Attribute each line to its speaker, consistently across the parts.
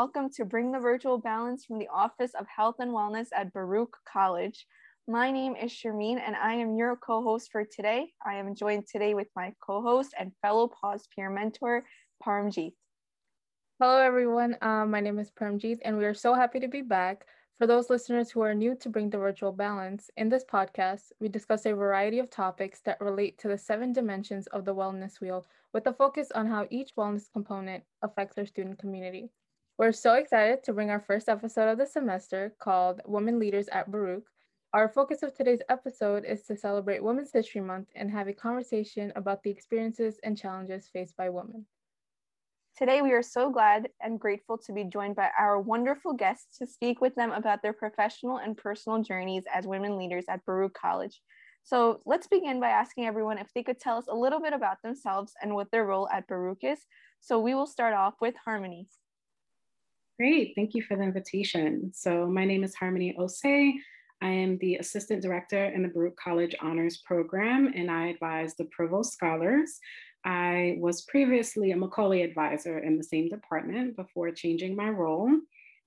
Speaker 1: welcome to Bring the Virtual Balance from the Office of Health and Wellness at Baruch College. My name is Sharmeen and I am your co-host for today. I am joined today with my co-host and fellow pause peer mentor, Paramjeet.
Speaker 2: Hello everyone, um, my name is Paramjeet and we are so happy to be back. For those listeners who are new to Bring the Virtual Balance, in this podcast, we discuss a variety of topics that relate to the seven dimensions of the wellness wheel with a focus on how each wellness component affects our student community. We're so excited to bring our first episode of the semester called Women Leaders at Baruch. Our focus of today's episode is to celebrate Women's History Month and have a conversation about the experiences and challenges faced by women.
Speaker 1: Today, we are so glad and grateful to be joined by our wonderful guests to speak with them about their professional and personal journeys as women leaders at Baruch College. So let's begin by asking everyone if they could tell us a little bit about themselves and what their role at Baruch is. So we will start off with Harmony.
Speaker 3: Great, thank you for the invitation. So my name is Harmony Osei. I am the Assistant Director in the Baruch College Honors Program, and I advise the Provost Scholars I was previously a Macaulay advisor in the same department before changing my role.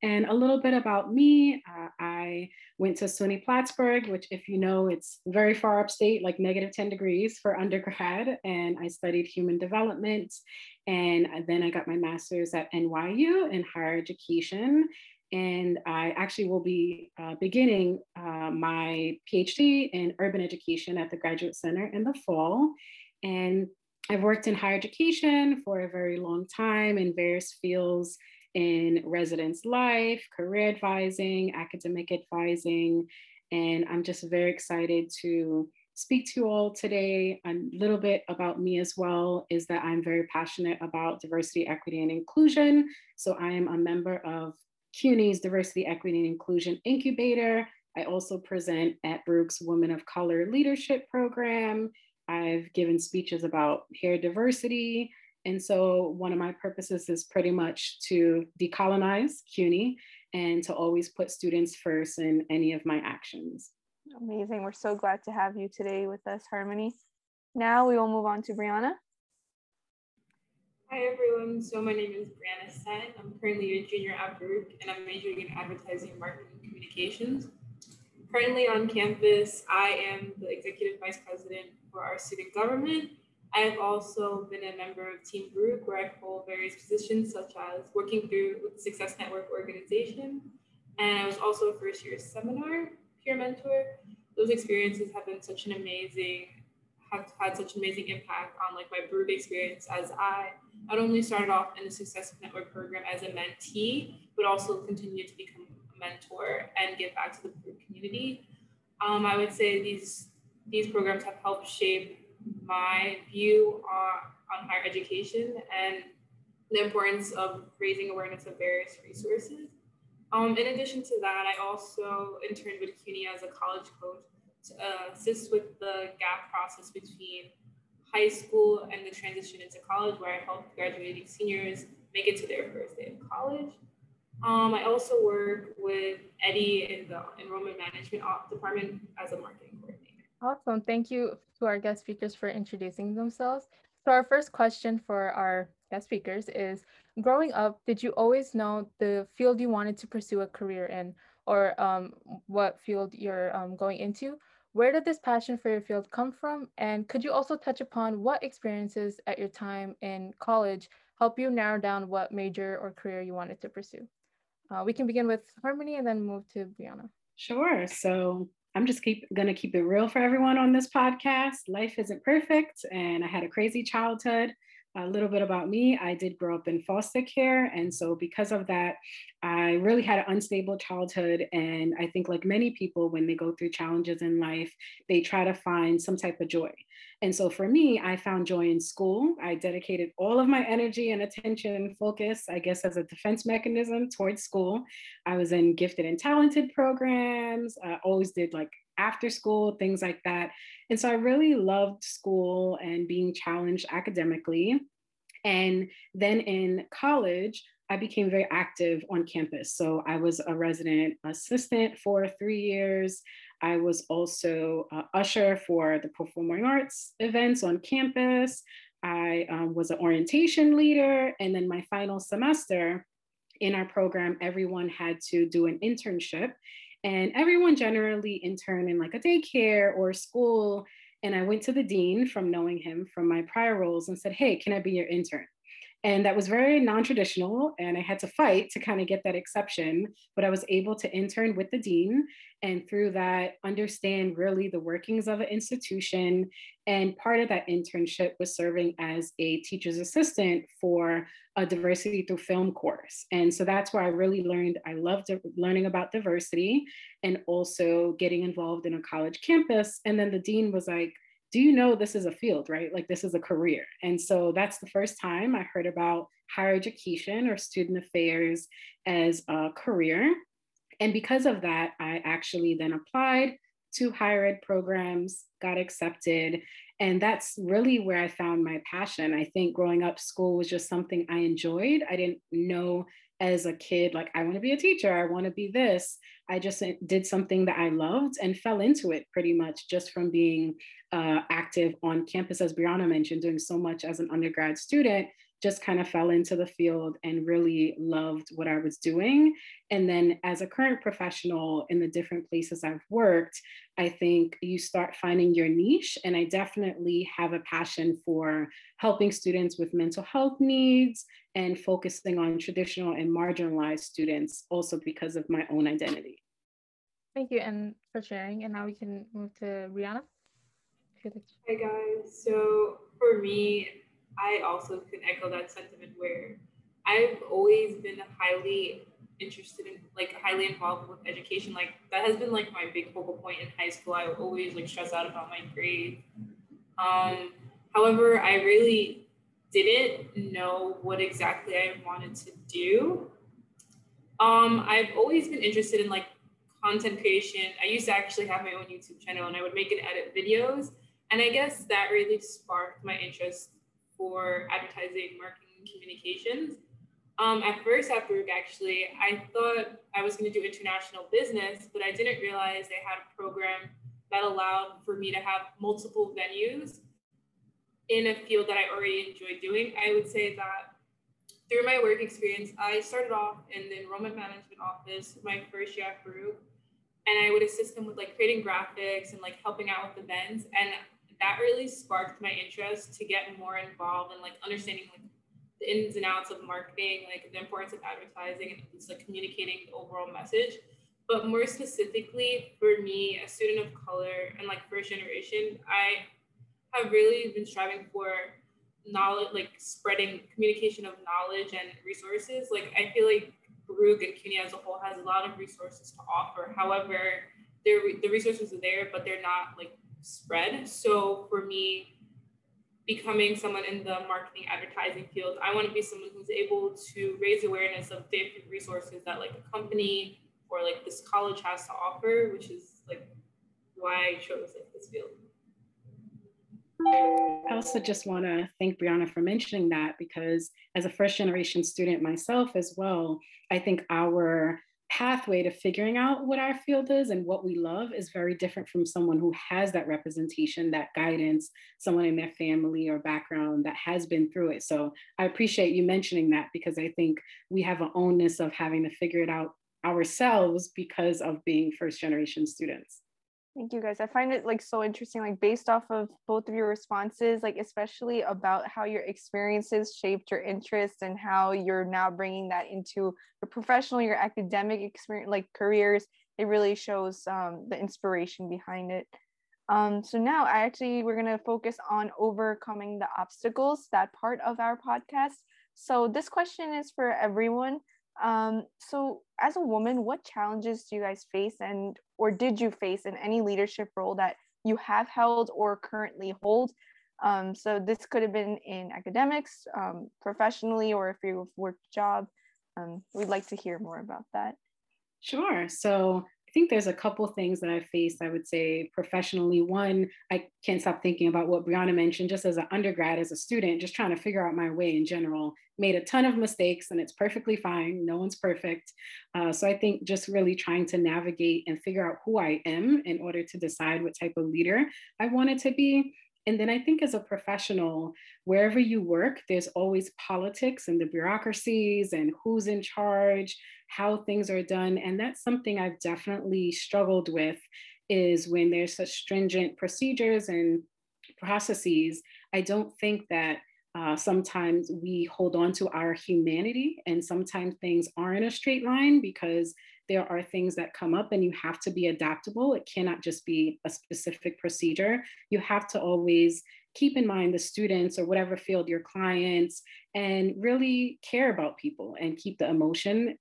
Speaker 3: And a little bit about me, uh, I went to SUNY Plattsburgh, which if you know, it's very far upstate, like negative 10 degrees for undergrad. And I studied human development. And then I got my master's at NYU in higher education. And I actually will be uh, beginning uh, my PhD in urban education at the Graduate Center in the fall. And I've worked in higher education for a very long time in various fields in residence life, career advising, academic advising, and I'm just very excited to speak to you all today. A little bit about me as well is that I'm very passionate about diversity, equity, and inclusion. So I am a member of CUNY's Diversity, Equity, and Inclusion Incubator. I also present at Baruch's Women of Color Leadership Program I've given speeches about hair diversity. And so one of my purposes is pretty much to decolonize CUNY and to always put students first in any of my actions.
Speaker 1: Amazing. We're so glad to have you today with us, Harmony. Now we will move on to Brianna.
Speaker 4: Hi everyone, so my name is Brianna Sen. I'm currently a junior at Baruch and I'm majoring in advertising, marketing, and communications. Currently on campus, I am the executive vice president for our student government. I have also been a member of Team Baruch, where I hold various positions such as working through with Success Network organization. And I was also a first year seminar peer mentor. Those experiences have been such an amazing, have had such an amazing impact on like my Baruch experience as I not only started off in the Success Network program as a mentee, but also continued to become a mentor and give back to the Baruch community. Um, I would say these these programs have helped shape my view on, on higher education and the importance of raising awareness of various resources. Um, in addition to that, I also interned with CUNY as a college coach to uh, assist with the gap process between high school and the transition into college, where I help graduating seniors make it to their first day of college. Um, I also work with Eddie in the enrollment management department as a marketing.
Speaker 2: Awesome. Thank you to our guest speakers for introducing themselves. So our first question for our guest speakers is, growing up, did you always know the field you wanted to pursue a career in or um, what field you're um, going into? Where did this passion for your field come from? And could you also touch upon what experiences at your time in college help you narrow down what major or career you wanted to pursue? Uh, we can begin with Harmony and then move to Brianna.
Speaker 3: Sure. So I'm just keep gonna keep it real for everyone on this podcast. Life isn't perfect, and I had a crazy childhood. A little bit about me I did grow up in foster care. And so, because of that, I really had an unstable childhood. And I think, like many people, when they go through challenges in life, they try to find some type of joy. And so, for me, I found joy in school. I dedicated all of my energy and attention and focus, I guess, as a defense mechanism towards school. I was in gifted and talented programs, I always did like after school, things like that. And so I really loved school and being challenged academically. And then in college, I became very active on campus. So I was a resident assistant for three years. I was also usher for the performing arts events on campus. I um, was an orientation leader. And then my final semester, in our program, everyone had to do an internship. And everyone generally intern in like a daycare or school. And I went to the dean from knowing him from my prior roles and said, Hey, can I be your intern? And that was very non traditional. And I had to fight to kind of get that exception. But I was able to intern with the dean and through that, understand really the workings of an institution. And part of that internship was serving as a teacher's assistant for a diversity through film course. And so that's where I really learned, I loved learning about diversity and also getting involved in a college campus. And then the dean was like, do you know this is a field, right? Like this is a career. And so that's the first time I heard about higher education or student affairs as a career. And because of that, I actually then applied to higher ed programs, got accepted. And that's really where I found my passion. I think growing up, school was just something I enjoyed. I didn't know as a kid, like, I want to be a teacher, I want to be this. I just did something that I loved and fell into it pretty much just from being uh, active on campus, as Brianna mentioned, doing so much as an undergrad student just kind of fell into the field and really loved what I was doing. And then, as a current professional in the different places I've worked, I think you start finding your niche. And I definitely have a passion for helping students with mental health needs and focusing on traditional and marginalized students, also because of my own identity.
Speaker 2: Thank you, and for sharing. And now we can move to Brianna.
Speaker 4: Hi guys. So for me, I also can echo that sentiment where I've always been highly interested in like highly involved with education. Like that has been like my big focal point in high school. I always like stress out about my grades. Um, however, I really didn't know what exactly I wanted to do. Um, I've always been interested in like content creation. I used to actually have my own YouTube channel and I would make and edit videos. And I guess that really sparked my interest for advertising, marketing, communications. Um, at first at Baruch, actually, I thought I was going to do international business, but I didn't realize they had a program that allowed for me to have multiple venues in a field that I already enjoyed doing. I would say that through my work experience, I started off in the enrollment management office my first year at Baruch, and I would assist them with like creating graphics and like helping out with events. And that really sparked my interest to get more involved and like understanding like the ins and outs of marketing, like the importance of advertising and just like communicating the overall message. But more specifically for me, a student of color and like first generation, I have really been striving for knowledge, like spreading communication of knowledge and resources. Like I feel like Baruch and CUNY as a whole has a lot of resources to offer. However, the resources are there, but they're not like spread. So for me, becoming someone in the marketing advertising field, I want to be someone who's able to raise awareness of different resources that like a company or like this college has to offer, which is like why I chose like this field.
Speaker 3: I also just want to thank Brianna for mentioning that because as a first generation student myself as well, I think our pathway to figuring out what our field is and what we love is very different from someone who has that representation, that guidance, someone in their family or background that has been through it. So I appreciate you mentioning that because I think we have an ownness of having to figure it out ourselves because of being first generation students.
Speaker 1: Thank you guys. I find it like so interesting, like based off of both of your responses, like especially about how your experiences shaped your interests and how you're now bringing that into your professional, your academic experience, like careers. It really shows um, the inspiration behind it. Um, so now I actually we're gonna focus on overcoming the obstacles, that part of our podcast. So this question is for everyone. Um, so as a woman, what challenges do you guys face and or did you face in any leadership role that you have held or currently hold? Um, so this could have been in academics, um, professionally, or if you've worked job. Um, we'd like to hear more about that.
Speaker 3: Sure. So think there's a couple things that I faced, I would say professionally. One, I can't stop thinking about what Brianna mentioned, just as an undergrad, as a student, just trying to figure out my way in general. Made a ton of mistakes and it's perfectly fine. No one's perfect. Uh, so I think just really trying to navigate and figure out who I am in order to decide what type of leader I wanted to be. And then I think as a professional, wherever you work, there's always politics and the bureaucracies and who's in charge, how things are done. And that's something I've definitely struggled with is when there's such stringent procedures and processes, I don't think that uh, sometimes we hold on to our humanity and sometimes things aren't a straight line because there are things that come up and you have to be adaptable. It cannot just be a specific procedure. You have to always keep in mind the students or whatever field your clients and really care about people and keep the emotion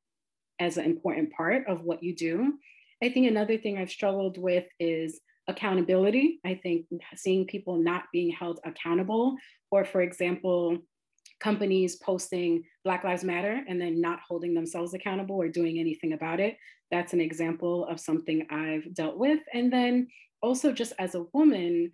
Speaker 3: as an important part of what you do. I think another thing I've struggled with is accountability. I think seeing people not being held accountable, or for example, companies posting Black Lives Matter and then not holding themselves accountable or doing anything about it. That's an example of something I've dealt with. And then also, just as a woman,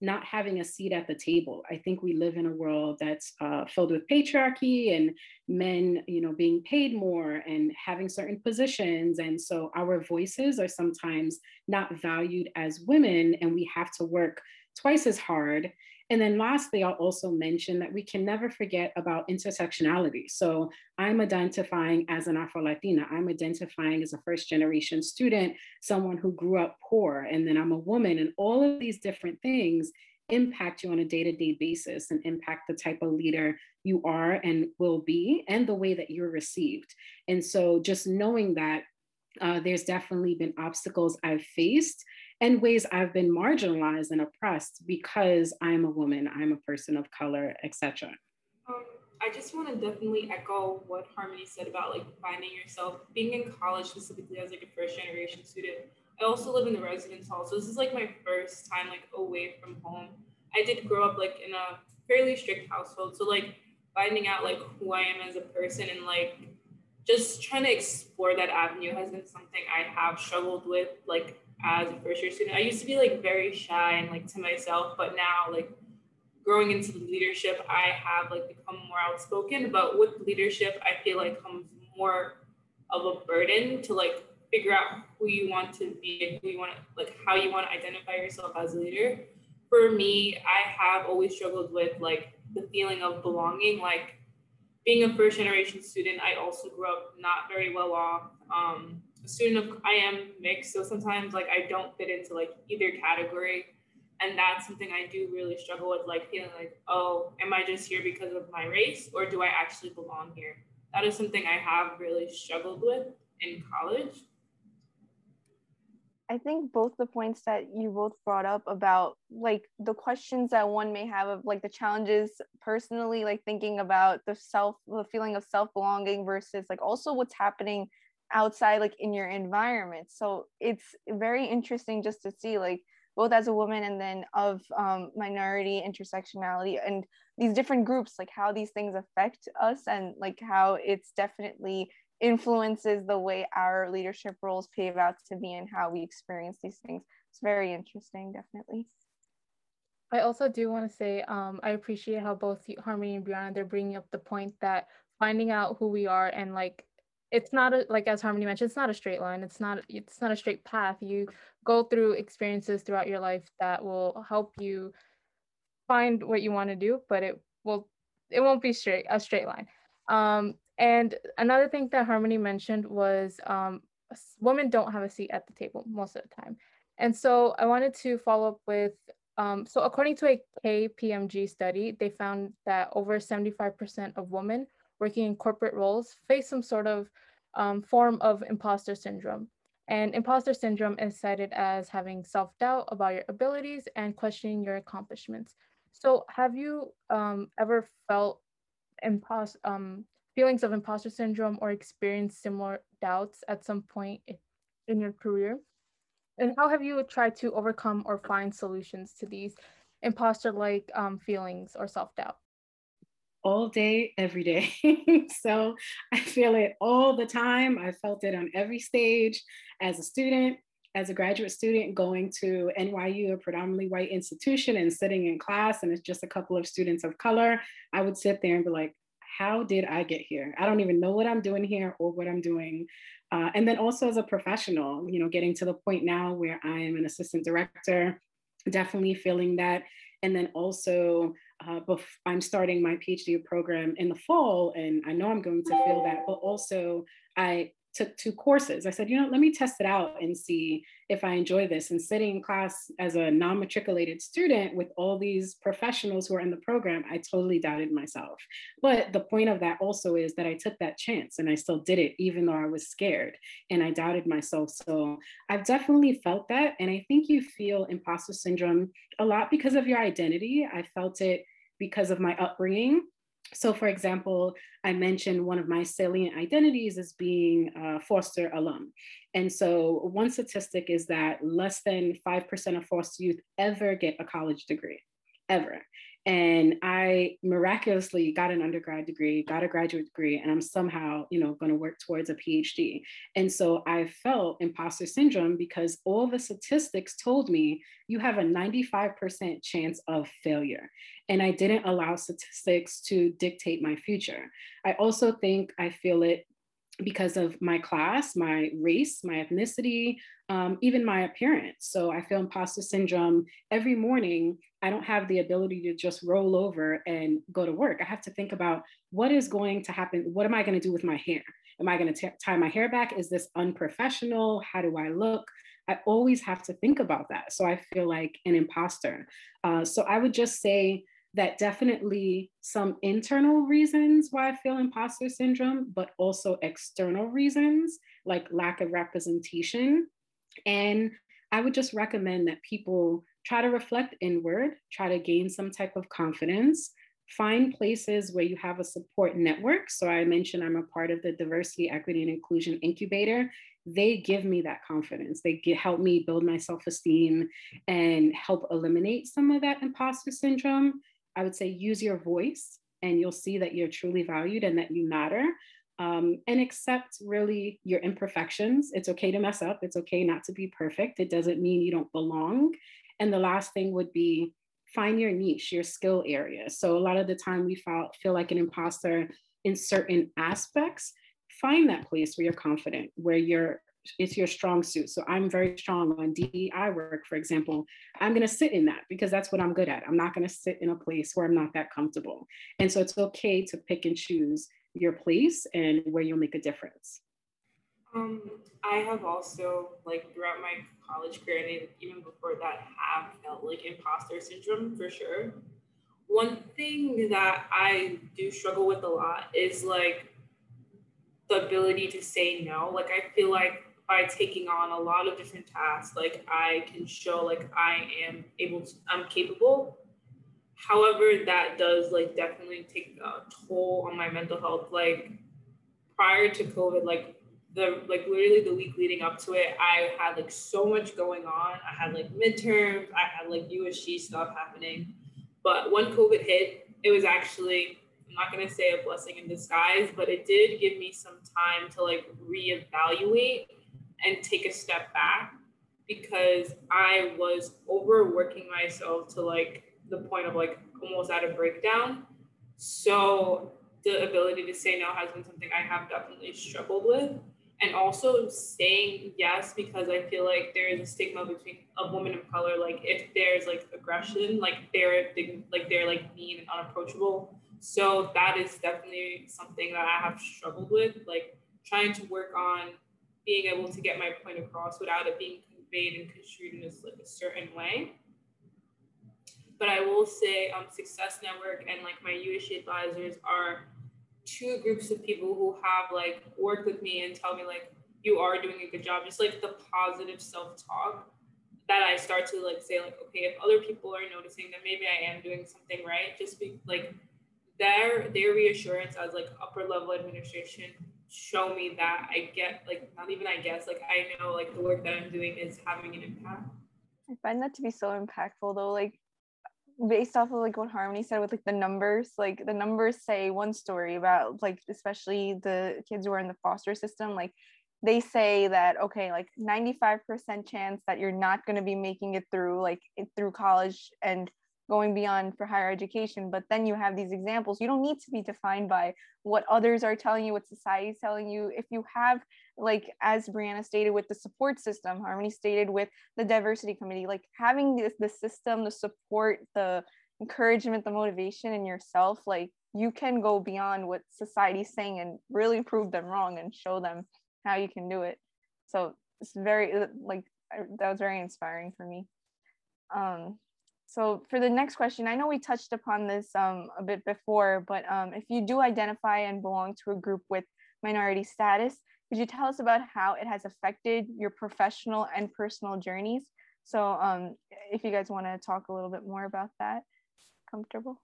Speaker 3: not having a seat at the table. I think we live in a world that's uh, filled with patriarchy and men, you know, being paid more and having certain positions. And so our voices are sometimes not valued as women, and we have to work twice as hard and then lastly, I'll also mention that we can never forget about intersectionality. So I'm identifying as an Afro-Latina, I'm identifying as a first generation student, someone who grew up poor, and then I'm a woman, and all of these different things impact you on a day-to-day basis and impact the type of leader you are and will be and the way that you're received. And so just knowing that uh, there's definitely been obstacles I've faced and ways I've been marginalized and oppressed because I'm a woman, I'm a person of color, etc.
Speaker 4: Um, I just want to definitely echo what Harmony said about like finding yourself being in college specifically as like a first generation student. I also live in the residence hall, so this is like my first time like away from home. I did grow up like in a fairly strict household, so like finding out like who I am as a person and like just trying to explore that avenue has been something I have struggled with like as a first year student. I used to be like very shy and like to myself, but now like growing into the leadership, I have like become more outspoken. But with leadership, I feel like comes more of a burden to like figure out who you want to be and who you want to like how you want to identify yourself as a leader. For me, I have always struggled with like the feeling of belonging. Like being a first generation student, I also grew up not very well off. Um, student of I am mixed, so sometimes like I don't fit into like either category. And that's something I do really struggle with, like feeling like, oh, am I just here because of my race or do I actually belong here? That is something I have really struggled with in college.
Speaker 1: I think both the points that you both brought up about like the questions that one may have of like the challenges personally, like thinking about the self, the feeling of self belonging versus like also what's happening outside like in your environment. So it's very interesting just to see like both as a woman and then of um, minority intersectionality and these different groups like how these things affect us and like how it's definitely influences the way our leadership roles pave out to be and how we experience these things. It's very interesting definitely.
Speaker 2: I also do want to say um, I appreciate how both Harmony and Brianna they're bringing up the point that finding out who we are and like it's not a, like as harmony mentioned it's not a straight line. It's not it's not a straight path. You go through experiences throughout your life that will help you find what you want to do but it will it won't be straight a straight line. Um, and another thing that harmony mentioned was um, women don't have a seat at the table most of the time. And so i wanted to follow up with um, so according to a kpmg study they found that over 75% of women working in corporate roles face some sort of um, form of imposter syndrome. And imposter syndrome is cited as having self doubt about your abilities and questioning your accomplishments. So, have you um, ever felt impos- um, feelings of imposter syndrome or experienced similar doubts at some point in your career? And how have you tried to overcome or find solutions to these imposter like um, feelings or self doubt?
Speaker 3: All day, every day. so I feel it all the time. I felt it on every stage as a student, as a graduate student going to NYU, a predominantly white institution, and sitting in class, and it's just a couple of students of color. I would sit there and be like, how did I get here? I don't even know what I'm doing here or what I'm doing. Uh, and then also as a professional, you know, getting to the point now where I am an assistant director, definitely feeling that And then also, uh, bef- I'm starting my PhD program in the fall, and I know I'm going to feel that, but also I took two courses. I said, you know, let me test it out and see if I enjoy this. And sitting in class as a non matriculated student with all these professionals who are in the program, I totally doubted myself. But the point of that also is that I took that chance and I still did it, even though I was scared and I doubted myself. So I've definitely felt that. And I think you feel imposter syndrome a lot because of your identity. I felt it because of my upbringing so for example, I mentioned one of my salient identities as being a Foster alum. And so one statistic is that less than 5% of Foster youth ever get a college degree, ever. And I miraculously got an undergrad degree, got a graduate degree, and I'm somehow, you know, going to work towards a PhD. And so I felt imposter syndrome because all the statistics told me you have a 95% chance of failure. And I didn't allow statistics to dictate my future. I also think I feel it because of my class, my race, my ethnicity, um, even my appearance. So I feel imposter syndrome every morning. I don't have the ability to just roll over and go to work. I have to think about what is going to happen. What am I going to do with my hair? Am I going to tie my hair back? Is this unprofessional? How do I look? I always have to think about that. So I feel like an imposter. Uh, so I would just say that definitely some internal reasons why I feel imposter syndrome, but also external reasons like lack of representation. And I would just recommend that people try to reflect inward, try to gain some type of confidence, find places where you have a support network. So I mentioned I'm a part of the Diversity, Equity, and Inclusion Incubator. They give me that confidence. They get, help me build my self esteem and help eliminate some of that imposter syndrome. I would say use your voice and you'll see that you're truly valued and that you matter. Um, and accept really your imperfections. It's okay to mess up. It's okay not to be perfect. It doesn't mean you don't belong. And the last thing would be find your niche, your skill area. So a lot of the time we feel, feel like an imposter in certain aspects. Find that place where you're confident, where you're it's your strong suit. So I'm very strong on DEI work, for example. I'm going to sit in that because that's what I'm good at. I'm not going to sit in a place where I'm not that comfortable. And so it's okay to pick and choose your place and where you'll make a difference.
Speaker 4: Um, I have also, like, throughout my college career and even before that, have felt like imposter syndrome for sure. One thing that I do struggle with a lot is like the ability to say no. Like, I feel like by taking on a lot of different tasks like i can show like i am able to i'm capable. However that does like definitely take a toll on my mental health. Like prior to covid like the like literally the week leading up to it i had like so much going on. I had like midterms i had like usg stuff happening. But when covid hit it was actually i'm not going to say a blessing in disguise but it did give me some time to like reevaluate and take a step back because I was overworking myself to like the point of like almost at a breakdown. So the ability to say no has been something I have definitely struggled with. And also saying yes because I feel like there is a stigma between a woman of color. Like if there's like aggression, like they're like they're like mean and unapproachable. So that is definitely something that I have struggled with. Like trying to work on being able to get my point across without it being conveyed and construed in a, like a certain way. But I will say um, Success Network and like my USG advisors are two groups of people who have like worked with me and tell me like you are doing a good job. Just like the positive self-talk that I start to like say like okay if other people are noticing that maybe I am doing something right, just be like their their reassurance as like upper level administration show me that I get like not even I guess like I know like the work that I'm doing is having an impact.
Speaker 1: I find that to be so impactful though, like based off of like what Harmony said with like the numbers, like the numbers say one story about like especially the kids who are in the foster system, like they say that okay, like 95% chance that you're not going to be making it through like through college and going beyond for higher education but then you have these examples. You don't need to be defined by what others are telling you what society is telling you. If you have like as brianna stated with the support system harmony stated with the diversity committee like having this the system the support the encouragement the motivation in yourself like you can go beyond what society's saying and really prove them wrong and show them how you can do it. So it's very like that was very inspiring for me. Um so for the next question i know we touched upon this um, a bit before but um, if you do identify and belong to a group with minority status could you tell us about how it has affected your professional and personal journeys? So um, if you guys want to talk a little bit more about that comfortable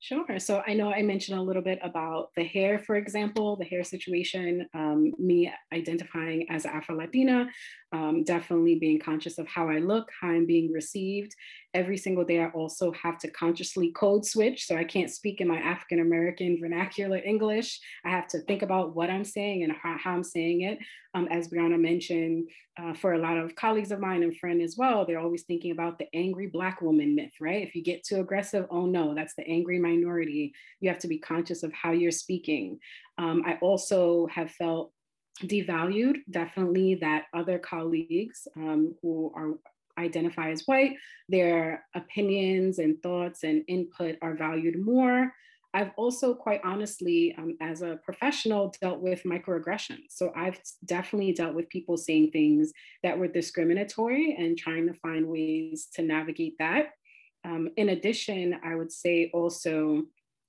Speaker 3: Sure. So I know I mentioned a little bit about the hair, for example, the hair situation, um, me identifying as Afro Latina, um, definitely being conscious of how I look, how I'm being received. Every single day, I also have to consciously code switch. So I can't speak in my African American vernacular English. I have to think about what I'm saying and how, I'm saying it. Um, as Brianna mentioned, uh, for a lot of colleagues of mine and friend as well, they're always thinking about the angry Black woman myth, right? If you get too aggressive, oh no, that's the angry minority. You have to be conscious of how you're speaking. Um, I also have felt devalued, definitely that other colleagues um, who are identify as white, their opinions and thoughts and input are valued more. I've also, quite honestly, um, as a professional, dealt with microaggressions. So I've definitely dealt with people saying things that were discriminatory and trying to find ways to navigate that. Um, in addition, I would say also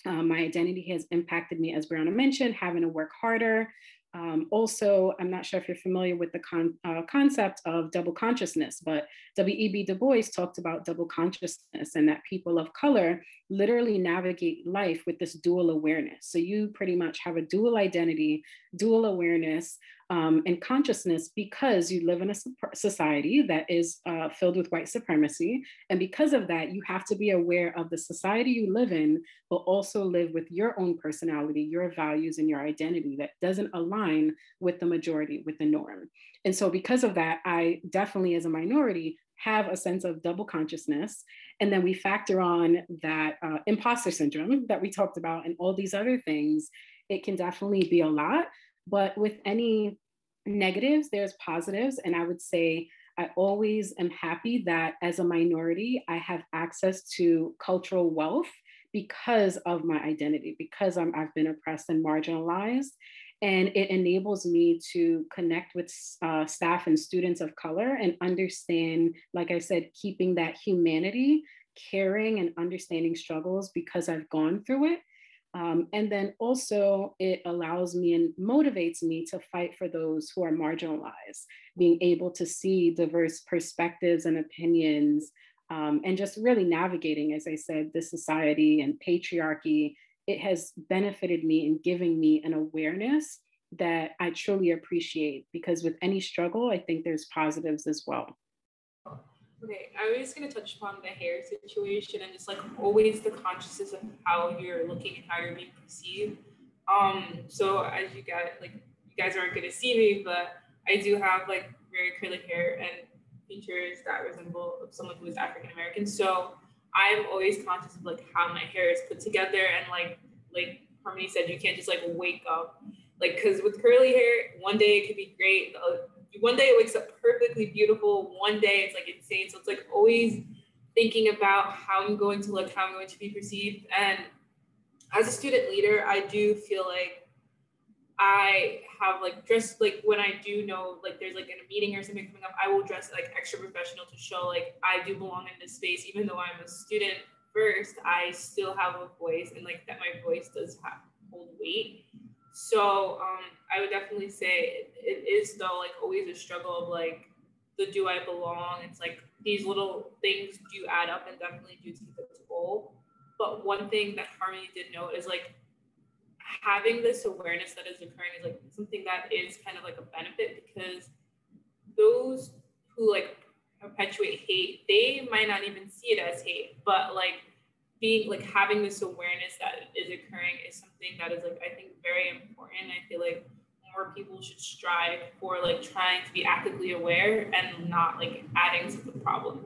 Speaker 3: uh, my identity has impacted me, as Brianna mentioned, having to work harder, um, also, I'm not sure if you're familiar with the con uh, concept of double consciousness, but W.E.B. Du Bois talked about double consciousness and that people of color literally navigate life with this dual awareness. So you pretty much have a dual identity, dual awareness, um, and consciousness because you live in a society that is uh, filled with white supremacy. And because of that, you have to be aware of the society you live in, but also live with your own personality, your values, and your identity that doesn't align with the majority, with the norm. And so, because of that, I definitely, as a minority, have a sense of double consciousness. And then we factor on that uh, imposter syndrome that we talked about and all these other things. It can definitely be a lot. But with any negatives, there's positives. And I would say I always am happy that as a minority, I have access to cultural wealth because of my identity, because I'm, I've been oppressed and marginalized. And it enables me to connect with uh, staff and students of color and understand, like I said, keeping that humanity, caring and understanding struggles because I've gone through it um, and then also, it allows me and motivates me to fight for those who are marginalized, being able to see diverse perspectives and opinions, um, and just really navigating, as I said, the society and patriarchy. It has benefited me in giving me an awareness that I truly appreciate because with any struggle, I think there's positives as well.
Speaker 4: Okay, I was going to touch upon the hair situation and just like always the consciousness of how you're looking and how you're being perceived. Um, so as you guys like you guys aren't going to see me, but I do have like very curly hair and features that resemble someone who is African American. So I'm always conscious of like how my hair is put together and like like Harmony said, you can't just like wake up like because with curly hair, one day it could be great, one day it wakes up perfectly beautiful. One day it's like insane. So it's like always thinking about how I'm going to look, how I'm going to be perceived. And as a student leader, I do feel like I have like dressed like when I do know like there's like in a meeting or something coming up, I will dress like extra professional to show like I do belong in this space, even though I'm a student first, I still have a voice and like that my voice does have hold weight. So um, I would definitely say it, it is though like always a struggle of like the do I belong? It's like these little things do add up and definitely do keep its goal. But one thing that Harmony did note is like having this awareness that is occurring is like something that is kind of like a benefit because those who like perpetuate hate, they might not even see it as hate, but like being like having this awareness that is occurring is something that is like I think very important. I feel like more people should strive for like trying to be actively aware and not like adding to the problem.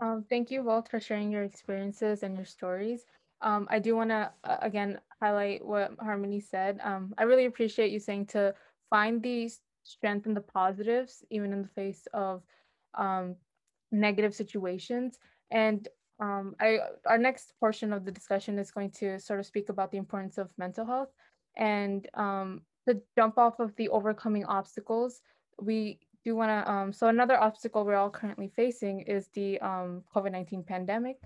Speaker 2: Um, thank you both for sharing your experiences and your stories. Um, I do want to uh, again highlight what Harmony said. Um, I really appreciate you saying to find the strength strengthen the positives, even in the face of um, negative situations. And um, I, our next portion of the discussion is going to sort of speak about the importance of mental health. And um, to jump off of the overcoming obstacles, we do want to, um, so another obstacle we're all currently facing is the um, COVID-19 pandemic.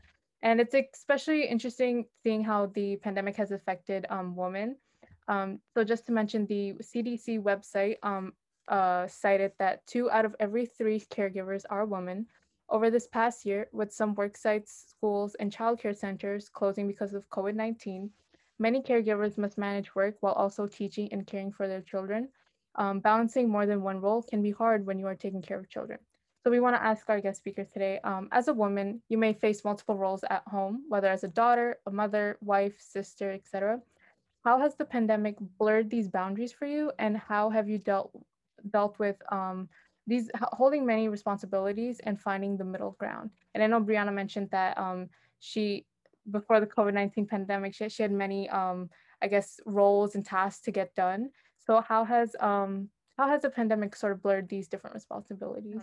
Speaker 2: And it's especially interesting seeing how the pandemic has affected um, women. Um, so just to mention the CDC website um, uh, cited that two out of every three caregivers are women. Over this past year, with some work sites, schools, and childcare centers closing because of COVID-19, many caregivers must manage work while also teaching and caring for their children. Um, balancing more than one role can be hard when you are taking care of children. So we want to ask our guest speaker today, um, as a woman, you may face multiple roles at home, whether as a daughter, a mother, wife, sister, etc. How has the pandemic blurred these boundaries for you, and how have you dealt dealt with um, these holding many responsibilities and finding the middle ground? And I know Brianna mentioned that um, she, before the COVID nineteen pandemic, she, she had many, um, I guess, roles and tasks to get done. So how has um, how has the pandemic sort of blurred these different responsibilities?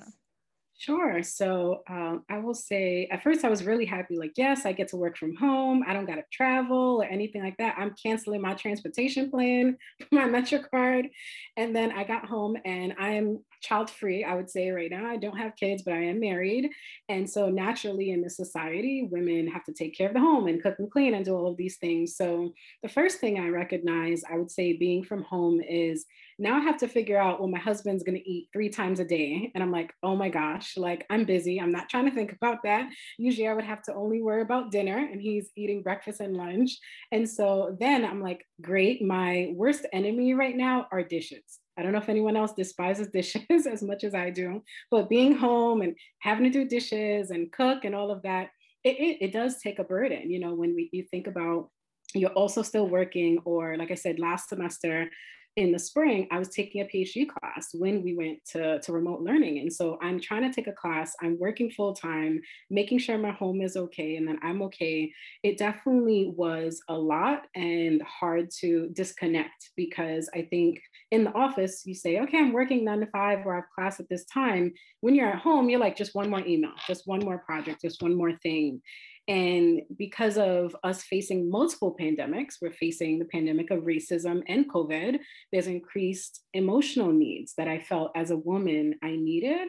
Speaker 3: Sure. So um, I will say, at first, I was really happy. Like, yes, I get to work from home. I don't got to travel or anything like that. I'm canceling my transportation plan, my Metro card. And then I got home and I am child free, I would say right now. I don't have kids, but I am married. And so naturally in this society, women have to take care of the home and cook and clean and do all of these things. So the first thing I recognize, I would say being from home is now I have to figure out what my husband's going to eat three times a day. And I'm like, oh my gosh, like I'm busy. I'm not trying to think about that. Usually I would have to only worry about dinner and he's eating breakfast and lunch. And so then I'm like, great. My worst enemy right now are dishes. I don't know if anyone else despises dishes as much as I do, but being home and having to do dishes and cook and all of that, it, it, it does take a burden. You know, when we, you think about you're also still working, or like I said, last semester, in the spring, I was taking a PhD class when we went to, to remote learning. And so I'm trying to take a class, I'm working full time, making sure my home is okay and that I'm okay. It definitely was a lot and hard to disconnect because I think in the office, you say, okay, I'm working nine to five or I have class at this time. When you're at home, you're like, just one more email, just one more project, just one more thing. And because of us facing multiple pandemics, we're facing the pandemic of racism and COVID, there's increased emotional needs that I felt as a woman I needed.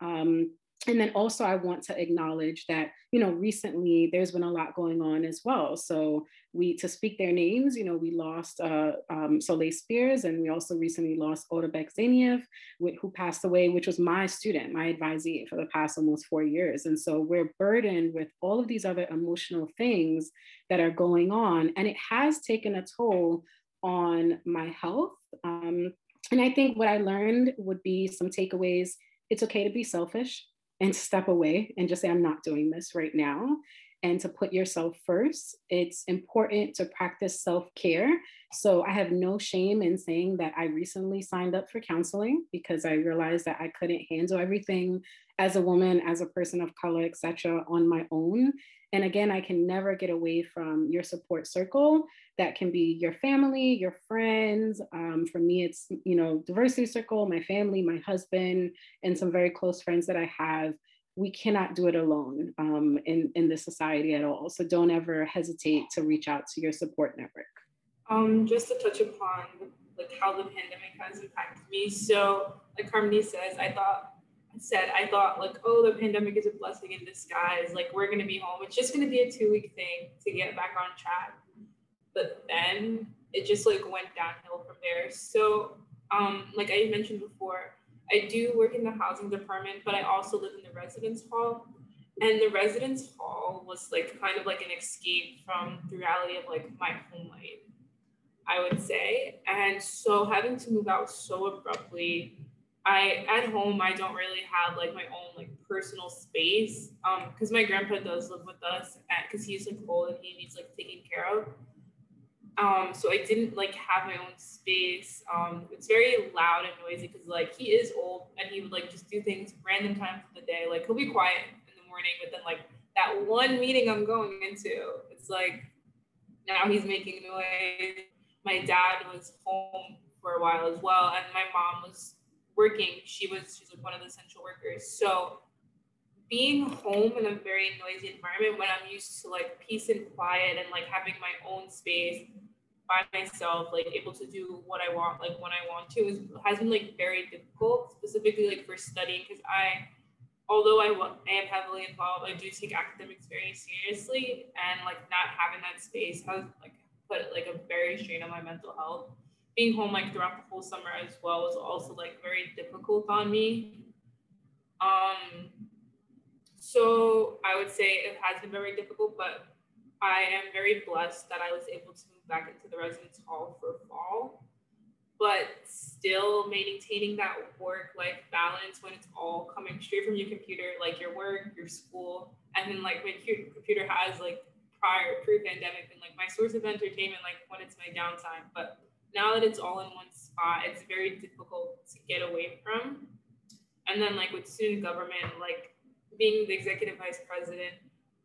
Speaker 3: Um, and then also i want to acknowledge that you know recently there's been a lot going on as well. So we to speak their names you know we lost uh, um, soleil spears and we also recently lost otabek zaniev who passed away which was my student my advisee for the past almost four years. And so we're burdened with all of these other emotional things that are going on and it has taken a toll on my health. Um, and i think what i learned would be some takeaways. It's okay to be selfish and step away and just say, I'm not doing this right now, and to put yourself first. It's important to practice self care. So I have no shame in saying that I recently signed up for counseling because I realized that I couldn't handle everything as a woman, as a person of color, etc., on my own. And again, I can never get away from your support circle. That can be your family, your friends. Um, for me, it's you know diversity circle, my family, my husband, and some very close friends that I have. We cannot do it alone um, in in this society at all. So don't ever hesitate to reach out to your support network.
Speaker 4: Um, just to touch upon like how the pandemic has impacted me. So, like Harmony says, I thought said, I thought like, oh, the pandemic is a blessing in disguise. Like we're gonna be home. It's just gonna be a two week thing to get back on track. But then it just like went downhill from there. So um, like I mentioned before, I do work in the housing department, but I also live in the residence hall. And the residence hall was like kind of like an escape from the reality of like my home life, I would say. And so having to move out so abruptly I at home I don't really have like my own like personal space um because my grandpa does live with us because he's like old and he needs like taken care of. Um so I didn't like have my own space um it's very loud and noisy because like he is old and he would like just do things random times of the day like he'll be quiet in the morning but then like that one meeting I'm going into it's like now he's making noise. My dad was home for a while as well and my mom was working, she was she's like one of the essential workers. So being home in a very noisy environment when I'm used to like peace and quiet and like having my own space by myself, like able to do what I want, like when I want to, is has been like very difficult, specifically like for studying, because I, although I, I am heavily involved, I do take academics very seriously, and like not having that space has like put like a very strain on my mental health. Being home like throughout the whole summer as well was also like very difficult on me. Um, so I would say it has been very difficult, but I am very blessed that I was able to move back into the residence hall for fall, but still maintaining that work life balance when it's all coming straight from your computer, like your work, your school, and then like your computer has like prior pre-pandemic and like my source of entertainment, like when it's my downtime. But now that it's all in one spot, it's very difficult to get away from. And then like with student government, like being the executive vice president,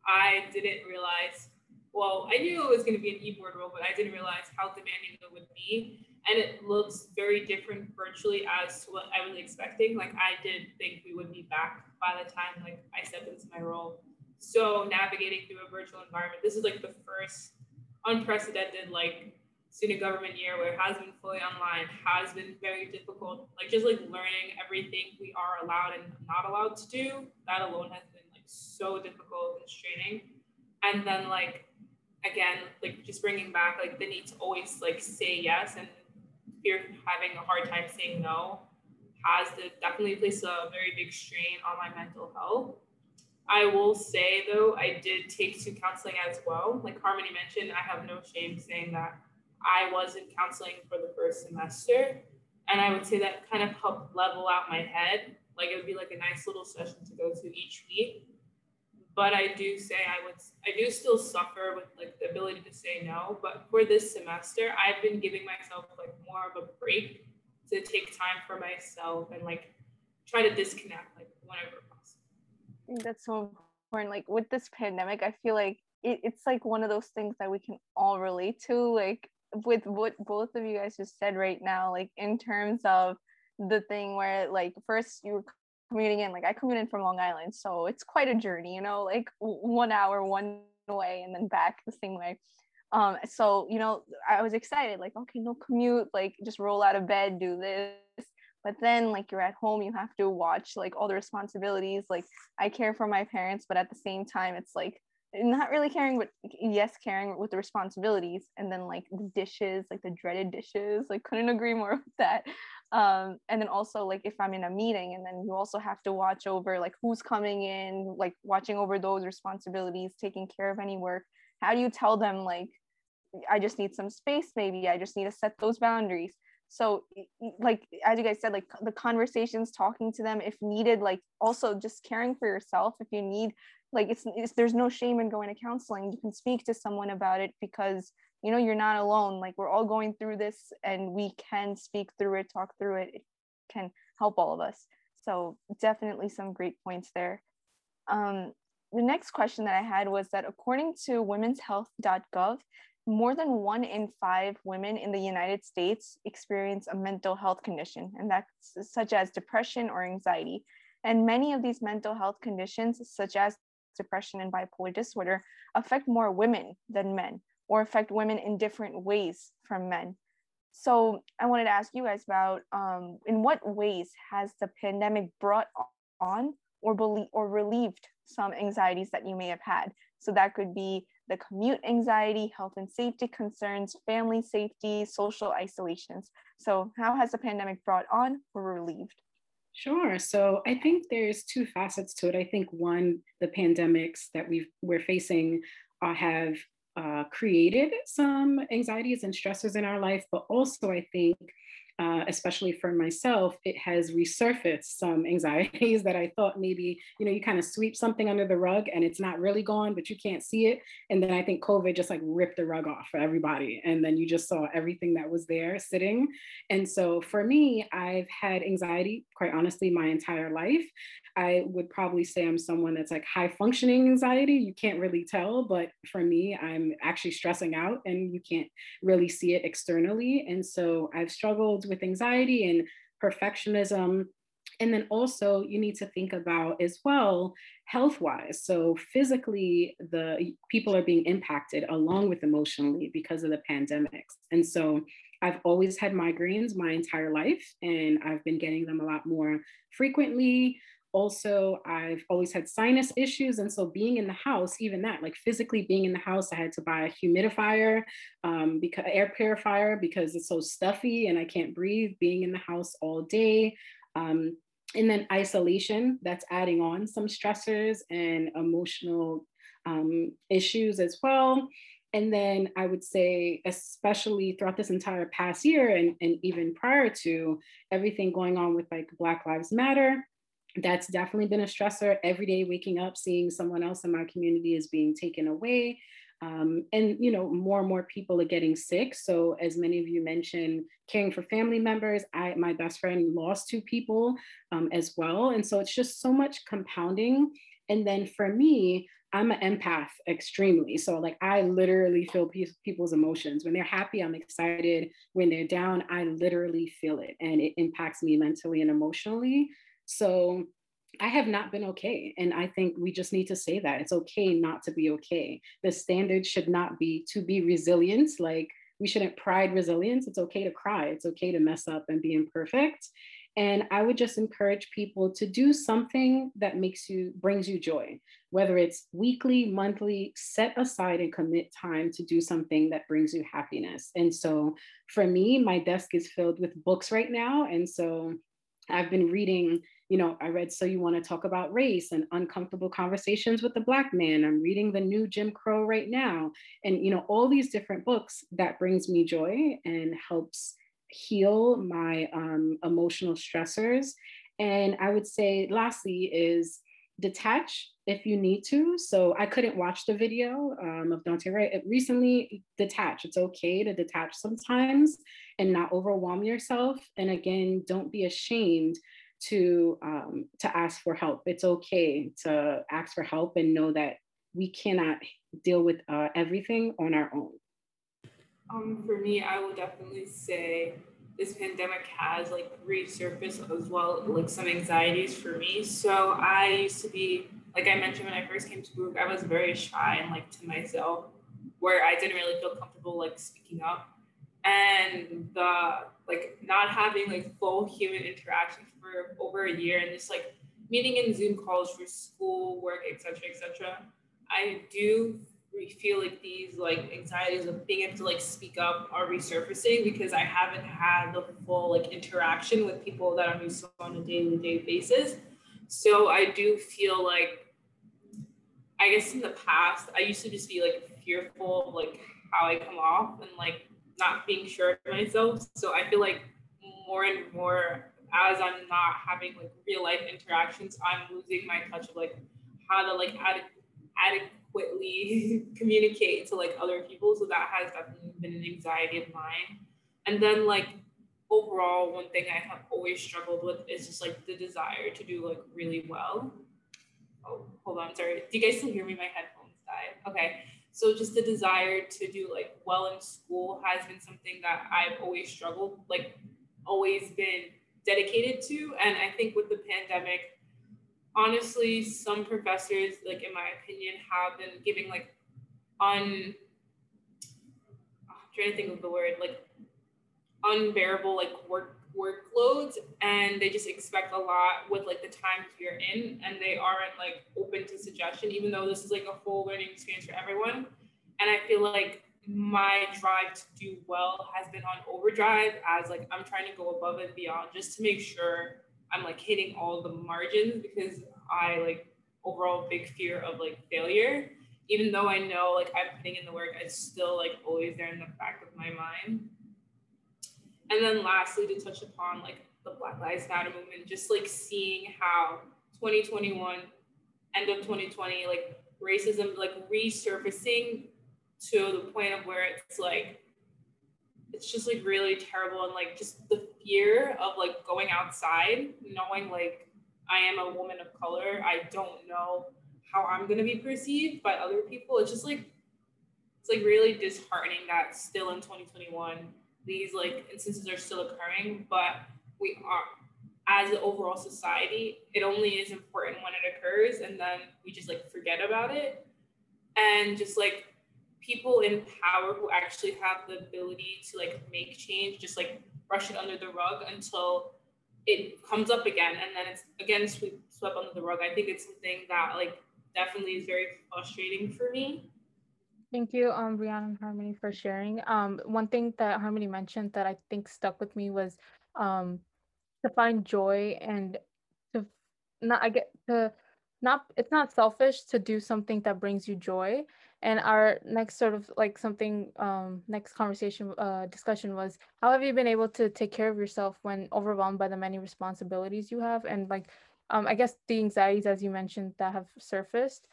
Speaker 4: I didn't realize well, I knew it was going to be an e-board role, but I didn't realize how demanding it would be. And it looks very different virtually as to what I was expecting. Like I did think we would be back by the time like I stepped into my role. So navigating through a virtual environment, this is like the first unprecedented like student government year where it has been fully online, has been very difficult. Like just like learning everything we are allowed and not allowed to do, that alone has been like so difficult and straining. And then like again, like just bringing back like the need to always like say yes and fear having a hard time saying no has definitely placed a very big strain on my mental health. I will say though, I did take to counseling as well. Like Harmony mentioned, I have no shame saying that I was in counseling for the first semester. And I would say that kind of helped level out my head. Like it would be like a nice little session to go to each week but I do say I would I do still suffer with like the ability to say no. But for this semester, I've been giving myself like more of a break to take time for myself and like try to disconnect like whenever possible.
Speaker 1: I think that's so important. Like with this pandemic, I feel like it, it's like one of those things that we can all relate to. Like with what both of you guys just said right now, like in terms of the thing where like first you were commuting in like i commute in from long island so it's quite a journey you know like one hour one way and then back the same way. Um so you know i was excited like okay no commute like just roll out of bed do this. But then like you're at home you have to watch like all the responsibilities like i care for my parents but at the same time it's like not really caring but yes caring with the responsibilities and then like the dishes like the dreaded dishes like couldn't agree more with that. Um and then also like if i'm in a meeting and then you also have to watch over like who's coming in like watching over those responsibilities taking care of any work how do you tell them like i just need some space maybe. I just need to set those boundaries. So like as you guys said like the conversations talking to them if needed like also just caring for yourself if you need like it's, it's there's no shame in going to counseling. You can speak to someone about it because you know you're not alone. Like we're all going through this and we can speak through it talk through it. It can help all of us. So definitely some great points there. Um, the next question that i had was that according to womenshealth.gov more than one in five women in the united states experience a mental health condition and that's such as depression or anxiety. And many of these mental health conditions such as depression and bipolar disorder affect more women than men or affect women in different ways from men. So I wanted to ask you guys about um, in what ways has the pandemic brought on or belie- or relieved some anxieties that you may have had? So that could be the commute anxiety, health and safety concerns, family safety, social isolations. So how has the pandemic brought on or relieved?
Speaker 3: Sure. So I think there's two facets to it. I think one, the pandemics that we we're facing uh, have uh, created some anxieties and stressors in our life, but also I think uh, especially for myself, it has resurfaced some anxieties that I thought maybe, you know, you kind of sweep something under the rug and it's not really gone, but you can't see it. And then I think COVID just like ripped the rug off for everybody. And then you just saw everything that was there sitting. And so for me, I've had anxiety, quite honestly, my entire life. I would probably say I'm someone that's like high functioning anxiety. You can't really tell, but for me, I'm actually stressing out and you can't really see it externally. And so I've struggled with anxiety and perfectionism. And then also you need to think about as well health wise. So physically, the people are being impacted along with emotionally because of the pandemics. And so I've always had migraines my entire life, and I've been getting them a lot more frequently. Also, I've always had sinus issues. And so, being in the house, even that, like physically being in the house, I had to buy a humidifier, um, because air purifier, because it's so stuffy and I can't breathe being in the house all day. Um, and then isolation, that's adding on some stressors and emotional um, issues as well. And then I would say, especially throughout this entire past year and, and even prior to everything going on with like Black Lives Matter, that's definitely been a stressor. Every day waking up, seeing someone else in my community is being taken away. Um, and you know more and more people are getting sick so as many of you mentioned caring for family members i my best friend lost two people um, as well and so it's just so much compounding and then for me I'm an empath extremely. So like I literally feel pe- people's emotions. When they're happy, I'm excited. When they're down, I literally feel it and it impacts me mentally and emotionally. So I have not been okay. And I think we just need to say that it's okay not to be okay. The standard should not be to be resilient. Like we shouldn't pride resilience. It's okay to cry. It's okay to mess up and be imperfect. And I would just encourage people to do something that makes you, brings you joy, whether it's weekly, monthly, set aside and commit time to do something that brings you happiness. And so for me, my desk is filled with books right now. And so I've been reading, you know, I read So You Want to Talk About Race and Uncomfortable Conversations with the Black Man. I'm reading the new Jim Crow right now. And, you know, all these different books that brings me joy and helps heal my um, emotional stressors. And I would say, lastly, is detach if you need to. So I couldn't watch the video um, of Daunte Wright. Recently, detach. It's okay to detach sometimes and not overwhelm yourself. And again, don't be ashamed to um, to ask for help. It's okay to ask for help and know that we cannot deal with uh, everything on our own.
Speaker 4: Um, for me, I will definitely say this pandemic has like resurfaced as well, like some anxieties for me. So I used to be, like I mentioned when I first came to Baruch, I was very shy and like to myself, where I didn't really feel comfortable like speaking up. And the like not having like full human interaction for over a year and just like meeting in Zoom calls for school, work, etc., etc. I do feel like these like anxieties of being able to like speak up are resurfacing because I haven't had the full like interaction with people that I'm used to on a daily day basis. So I do feel like I guess in the past I used to just be like fearful of like how I come off and like not being sure of myself. So I feel like more and more as I'm not having like real life interactions, I'm losing my touch of like how to like add adequate adequately communicate to like other people. So that has definitely been an anxiety of mine. And then like overall, one thing I have always struggled with is just like the desire to do like really well. Oh, hold on, sorry. Do you guys still hear me? My headphones died. Okay. So just the desire to do like well in school has been something that I've always struggled, like always been dedicated to. And I think with the pandemic, honestly, some professors, like in my opinion, have been giving like un I'm trying to think of the word, like unbearable like work workloads and they just expect a lot with like the time you're in and they aren't like open to suggestion even though this is like a full learning experience for everyone. And i feel like my drive to do well has been on overdrive as like i'm trying to go above and beyond just to make sure I'm like hitting all the margins because I like overall big fear of like failure. Even though I know like I'm putting in the work, it's still like always there in the back of my mind. And then lastly, to touch upon like the Black Lives Matter movement, just like seeing how 2021, end of 2020, like racism like resurfacing to the point of where it's like it's just like really terrible and like just the fear of like going outside knowing like i am a woman of color i don't know how i'm going to be perceived by other people it's just like it's like really disheartening that still in 2021 these like instances are still occurring but we are as an overall society, it only is important when it occurs and then we just like forget about it. And just like people in power who actually have the ability to like make change, just like brush it under the rug until it comes up again and then it's again swept under the rug. I think it's something that like definitely is very frustrating for me.
Speaker 2: Thank you, um, Brianna and Harmony, for sharing. Um, one thing that Harmony mentioned that I think stuck with me was um, to find joy and to not I get to not it's not selfish to do something that brings you joy and our next sort of like something um next conversation uh discussion was how have you been able to take care of yourself when overwhelmed by the many responsibilities you have? And like um i guess the anxieties as you mentioned that have surfaced.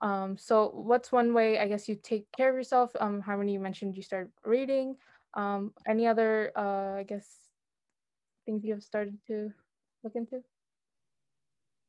Speaker 2: Um so what's one way i guess you take care of yourself? Um harmony you mentioned you started reading. Um any other uh i guess things you have started to look into?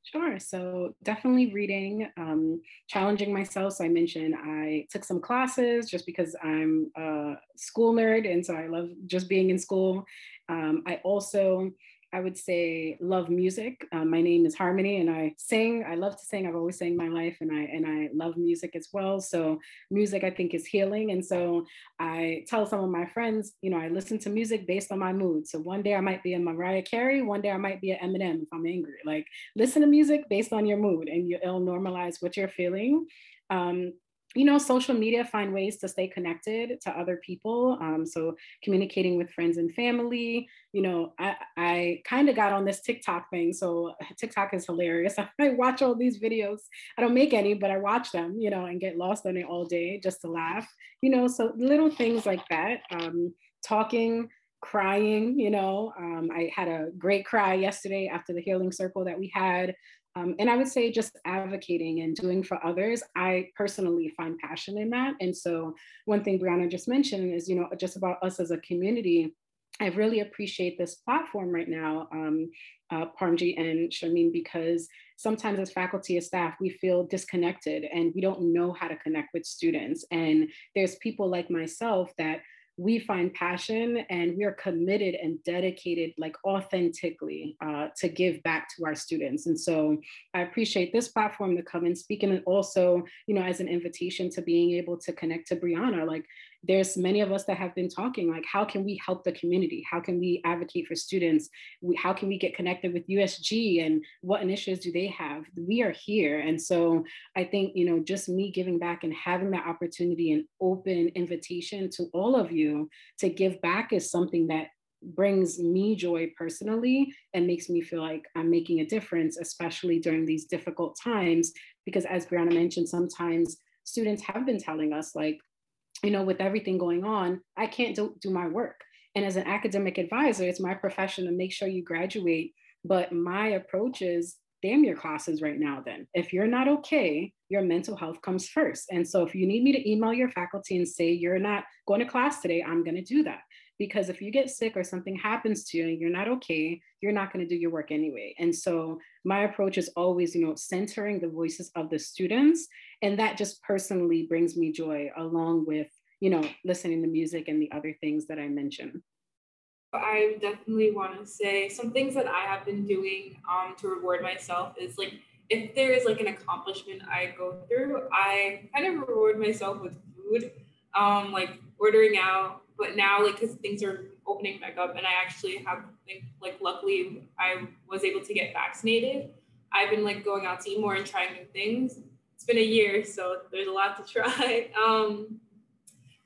Speaker 3: Sure. So definitely reading, um, challenging myself. So I mentioned I took some classes just because I'm a school nerd, and so I love just being in school. Um, I also I would say love music. Um, my name is Harmony, and I sing. I love to sing. I've always sang my life, and I and I love music as well. So music, I think, is healing. And so I tell some of my friends, you know, I listen to music based on my mood. So one day I might be a Mariah Carey, one day I might be an Eminem if I'm angry. Like listen to music based on your mood, and you, it'll normalize what you're feeling. Um, you know, social media find ways to stay connected to other people. Um, so communicating with friends and family. You know, I, I kind of got on this TikTok thing. So TikTok is hilarious. I watch all these videos. I don't make any, but I watch them, you know, and get lost on it all day just to laugh. You know, so little things like that. Um, talking, crying, you know. Um, I had a great cry yesterday after the healing circle that we had. Um, and I would say just advocating and doing for others, I personally find passion in that. And so one thing Brianna just mentioned is, you know, just about us as a community. I really appreciate this platform right now, um, uh, Parmji and Sharmeen, because sometimes as faculty and staff, we feel disconnected and we don't know how to connect with students. And there's people like myself that we find passion and we are committed and dedicated like authentically uh, to give back to our students. And so i appreciate this platform to come and speak and also you know as an invitation to being able to connect to brianna. Like there's many of us that have been talking like how can we help the community? How can we advocate for students? We, how can we get connected with usg and what initiatives do they have? We are here. And so i think you know just me giving back and having that opportunity and open invitation to all of you to give back is something that brings me joy personally and makes me feel like I'm making a difference, especially during these difficult times. Because as Brianna mentioned, sometimes students have been telling us, like, you know, with everything going on, I can't do, do my work. And as an academic advisor, it's my profession to make sure you graduate. But my approach is damn your classes right now, then. If you're not okay, your mental health comes first. And so if you need me to email your faculty and say you're not going to class today, I'm going to do that. Because if you get sick or something happens to you and you're not okay, you're not going to do your work anyway. And so my approach is always, you know, centering the voices of the students. And that just personally brings me joy along with, you know, listening to music and the other things that I mentioned.
Speaker 4: I definitely want to say some things that I have been doing um, to reward myself is like if there is like an accomplishment I go through, I kind of reward myself with food, um, like ordering out. But now, like, because things are opening back up, and I actually have, like, luckily, I was able to get vaccinated. I've been like going out to eat more and trying new things. It's been a year, so there's a lot to try. Um,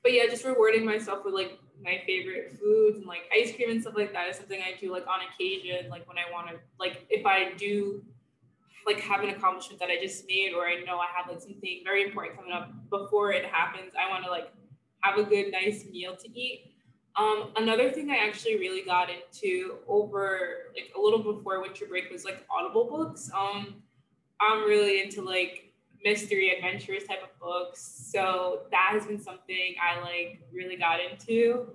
Speaker 4: but yeah, just rewarding myself with like my favorite foods and like ice cream and stuff like that is something I do like on occasion, like when I want to, like if I do like have an accomplishment that I just made, or I know I have like something very important coming up before it happens, I want to like have a good, nice meal to eat. Um, another thing I actually really got into over like a little before winter break was like Audible books. Um, I'm really into like mystery adventurous type of books, so that has been something I like really got into.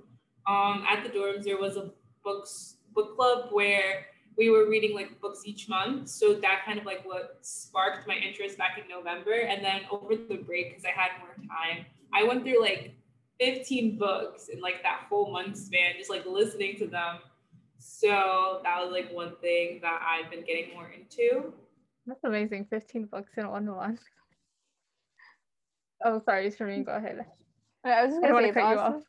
Speaker 4: Um, at the dorms, there was a books book club where we were reading like books each month. So that kind of like what sparked my interest back in November. And then over the break, because I had more time, I went through like 15 books in like that whole month span, just like listening to them. So that was like one thing that I've been getting more into.
Speaker 2: That's amazing. 15 books in one month. Oh, sorry, Shereen, go ahead.
Speaker 1: I was just gonna say it's awesome.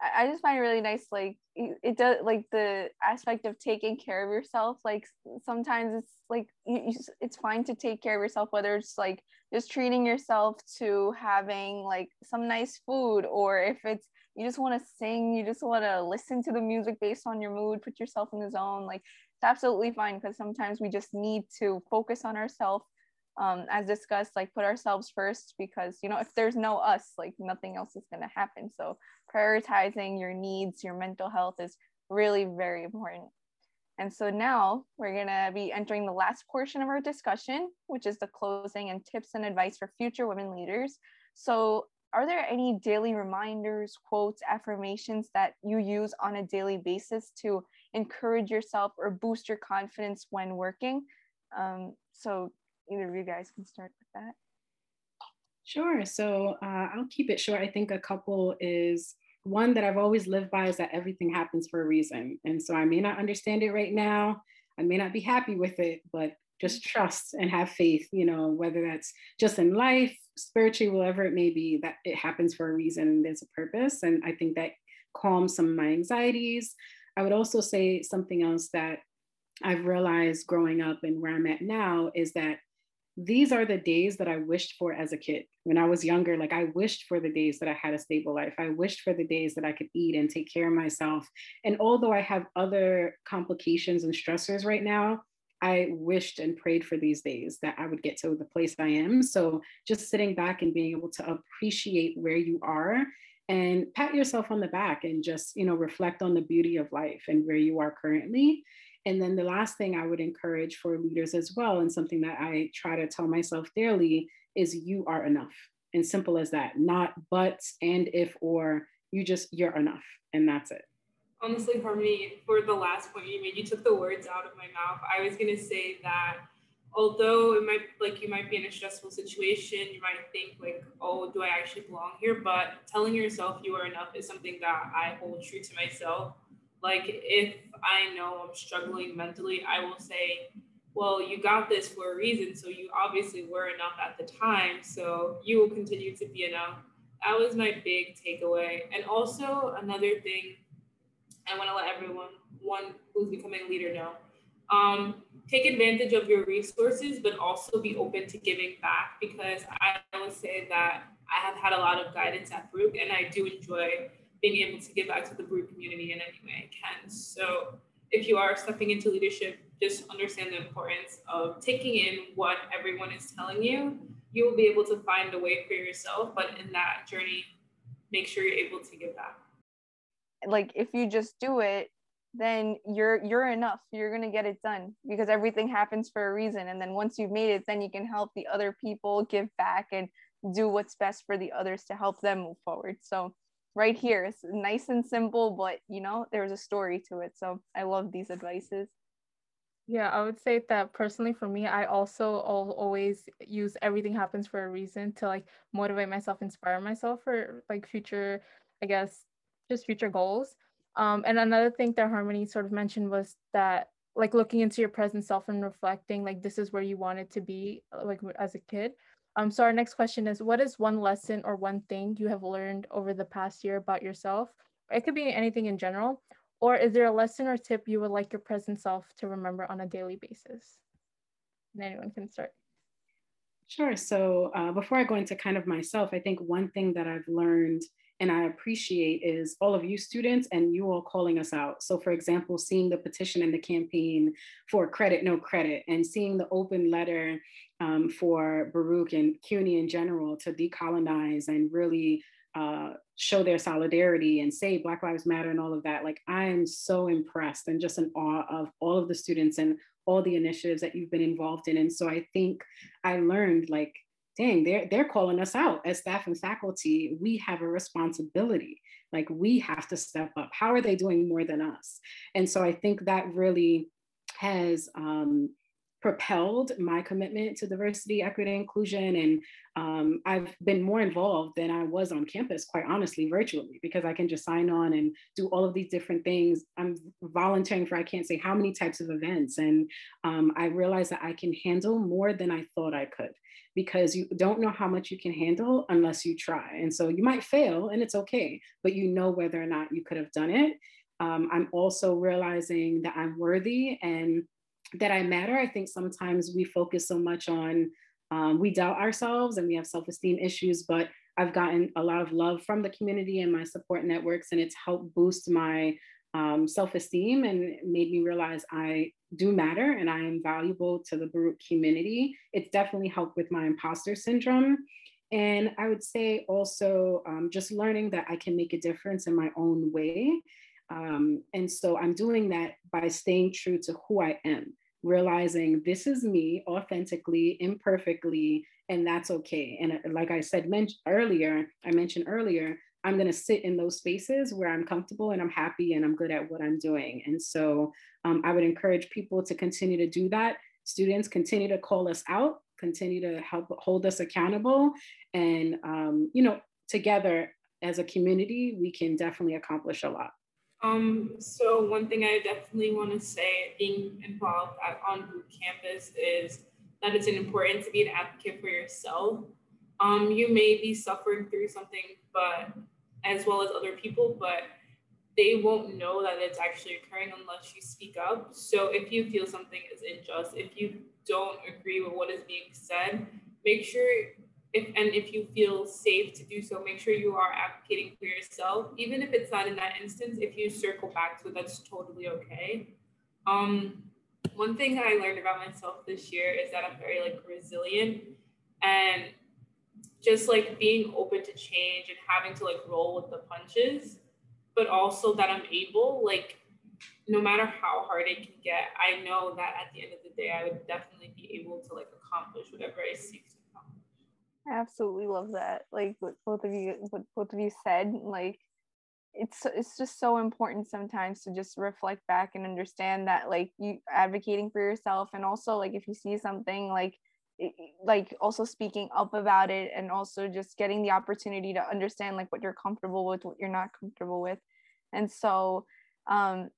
Speaker 1: I just find it really nice, like it does, like the aspect of taking care of yourself. Like sometimes it's like you, you, it's fine to take care of yourself, whether it's like just treating yourself to having like some nice food, or if it's you just want to sing, you just want to listen to the music based on your mood, put yourself in the zone. Like it's absolutely fine because sometimes we just need to focus on ourselves um, as discussed, like put ourselves first because, you know, if there's no us, like nothing else is going to happen. So prioritizing your needs, your mental health is really very important. And so now we're going to be entering the last portion of our discussion, which is the closing and tips and advice for future women leaders. So, are there any daily reminders, quotes, affirmations that you use on a daily basis to encourage yourself or boost your confidence when working? Um, so, either of you guys can start with that.
Speaker 3: Sure. So uh, I'll keep it short. I think a couple is one that I've always lived by is that everything happens for a reason. And so I may not understand it right now. I may not be happy with it, but just trust and have faith, you know, whether that's just in life, spiritually, whatever it may be, that it happens for a reason and there's a purpose. And I think that calms some of my anxieties. I would also say something else that I've realized growing up and where I'm at now is that these are the days that I wished for as a kid. When I was younger, like I wished for the days that I had a stable life. I wished for the days that I could eat and take care of myself. And although I have other complications and stressors right now, I wished and prayed for these days that I would get to the place I am. So just sitting back and being able to appreciate where you are and pat yourself on the back and just, you know, reflect on the beauty of life and where you are currently and then the last thing I would encourage for leaders as well, and something that I try to tell myself daily, is you are enough. And simple as that, not buts and if or you just, you're enough. And that's it.
Speaker 4: Honestly, for me, for the last point you made, you took the words out of my mouth. I was going to say that although it might like you might be in a stressful situation you might think like oh do i actually belong here but telling yourself you are enough is something that i hold true to myself like if I know I'm struggling mentally, I will say, well, you got this for a reason. So you obviously were enough at the time. So you will continue to be enough. That was my big takeaway. And also another thing I want to let everyone, one who's becoming a leader know. Um, take advantage of your resources, but also be open to giving back because I would say that I have had a lot of guidance at Baruch and I do enjoy being able to give back to the Baruch community in any way I can. So if you are stepping into leadership, just understand the importance of taking in what everyone is telling you. You will be able to find a way for yourself, but in that journey, make sure you're able to give back.
Speaker 1: Like if you just do it, then you're you're enough. You're gonna get it done because everything happens for a reason. And then once you've made it, then you can help the other people give back and do what's best for the others to help them move forward. So right here. It's nice and simple, but you know, there's a story to it. So I love these advices.
Speaker 2: Yeah, I would say that personally for me, I also always use everything happens for a reason to like motivate myself, inspire myself for like future, I guess, just future goals. Um, and another thing that Harmony sort of mentioned was that like looking into your present self and reflecting like this is where you wanted to be like as a kid um, so our next question is, what is one lesson or one thing you have learned over the past year about yourself? It could be anything in general, or is there a lesson or tip you would like your present self to remember on a daily basis? And anyone can start.
Speaker 3: Sure. So uh, before I go into kind of myself, I think one thing that I've learned and I appreciate is all of you students and you all calling us out. So, for example, seeing the petition and the campaign for credit, no credit, and seeing the open letter um, for Baruch and CUNY in general to decolonize and really uh, show their solidarity and say Black Lives Matter and all of that. Like, I am so impressed and just in awe of all of the students and all the initiatives that you've been involved in. And so I think I learned like dang, they're they're calling us out as staff and faculty. We have a responsibility. Like we have to step up. How are they doing more than us? And so I think that really has um, propelled my commitment to diversity, equity, inclusion. And um, I've been more involved than I was on campus, quite honestly, virtually, because I can just sign on and do all of these different things. I'm volunteering for I can't say how many types of events. And um, I realized that I can handle more than I thought I could because you don't know how much you can handle unless you try. And so you might fail and it's okay, but you know whether or not you could have done it. Um, I'm also realizing that I'm worthy and that I matter. I think sometimes we focus so much on, um, we doubt ourselves and we have self esteem issues, but I've gotten a lot of love from the community and my support networks, and it's helped boost my um, self esteem and made me realize I do matter and I am valuable to the Baruch community. It's definitely helped with my imposter syndrome. And I would say also um, just learning that I can make a difference in my own way. Um, and so I'm doing that by staying true to who I am, realizing this is me authentically, imperfectly, and that's okay. And uh, like I said men- earlier, I mentioned earlier, I'm going to sit in those spaces where I'm comfortable and I'm happy and I'm good at what I'm doing. And so um, I would encourage people to continue to do that. Students continue to call us out, continue to help hold us accountable. And, um, you know, together as a community, we can definitely accomplish a lot.
Speaker 4: Um, so one thing I definitely want to say being involved at on Baruch campus is that it's important to be an advocate for yourself. Um, you may be suffering through something, but as well as other people, but they won't know that it's actually occurring unless you speak up. So if you feel something is unjust, if you don't agree with what is being said, make sure if and if you feel safe to do so, make sure you are advocating for yourself. Even if it's not in that instance, if you circle back to it, that's totally okay. Um, one thing I learned about myself this year is that I'm very like resilient and just like being open to change and having to like roll with the punches, but also that I'm able, like no matter how hard it can get, I know that at the end of the day, I would definitely be able to like accomplish whatever I seek to
Speaker 1: I absolutely love that. Like what both of you what both of you said, like it's it's just so important sometimes to just reflect back and understand that like you advocating for yourself and also like if you see something like like also speaking up about it and also just getting the opportunity to understand like what you're comfortable with what you're not comfortable with and so um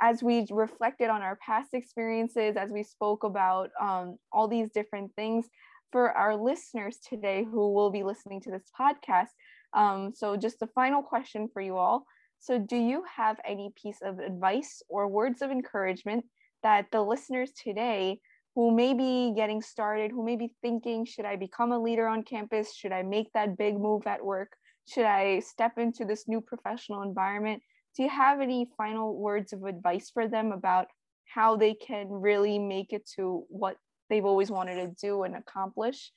Speaker 1: as we reflected on our past experiences as we spoke about um, all these different things for our listeners today who will be listening to this podcast. Um, so, just a final question for you all. So, do you have any piece of advice or words of encouragement that the listeners today who may be getting started, who may be thinking, should I become a leader on campus? Should I make that big move at work? Should I step into this new professional environment? Do you have any final words of advice for them about how they can really make it to what they've always wanted to do and accomplish?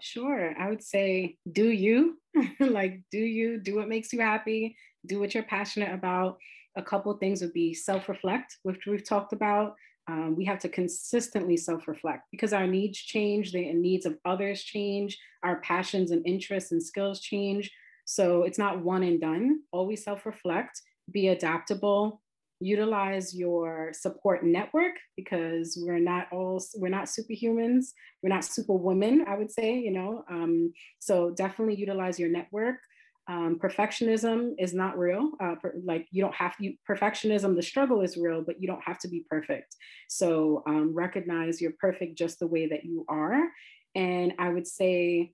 Speaker 3: Sure. I would say do you, like do you, do what makes you happy, do what you're passionate about. A couple things would be self-reflect, which we've talked about. Um, we have to consistently self-reflect because our needs change, the needs of others change, our passions and interests and skills change. So it's not one and done. Always self-reflect, be adaptable, utilize your support network because we're not all we're not superhumans we're not superwomen i would say you know um, so definitely utilize your network. Um, perfectionism is not real uh, per, like you don't have to perfectionism the struggle is real but you don't have to be perfect. So um, recognize you're perfect just the way that you are. And i would say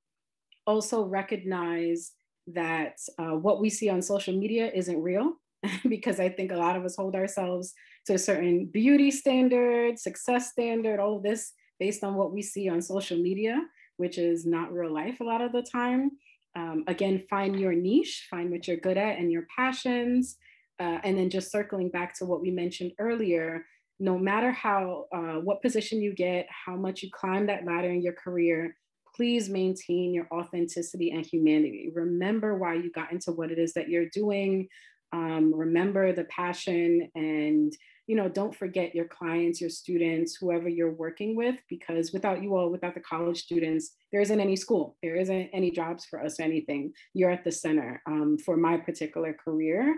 Speaker 3: also recognize that uh, what we see on social media isn't real because I think a lot of us hold ourselves to a certain beauty standard, success standard, all of this based on what we see on social media, which is not real life a lot of the time. Um, again, find your niche, find what you're good at and your passions. Uh, and then just circling back to what we mentioned earlier, no matter how, uh, what position you get, how much you climb that ladder in your career, please maintain your authenticity and humanity. Remember why you got into what it is that you're doing um, remember the passion and you know don't forget your clients your students whoever you're working with because without you all without the college students there isn't any school. There isn't any jobs for us anything. You're at the center um, for my particular career.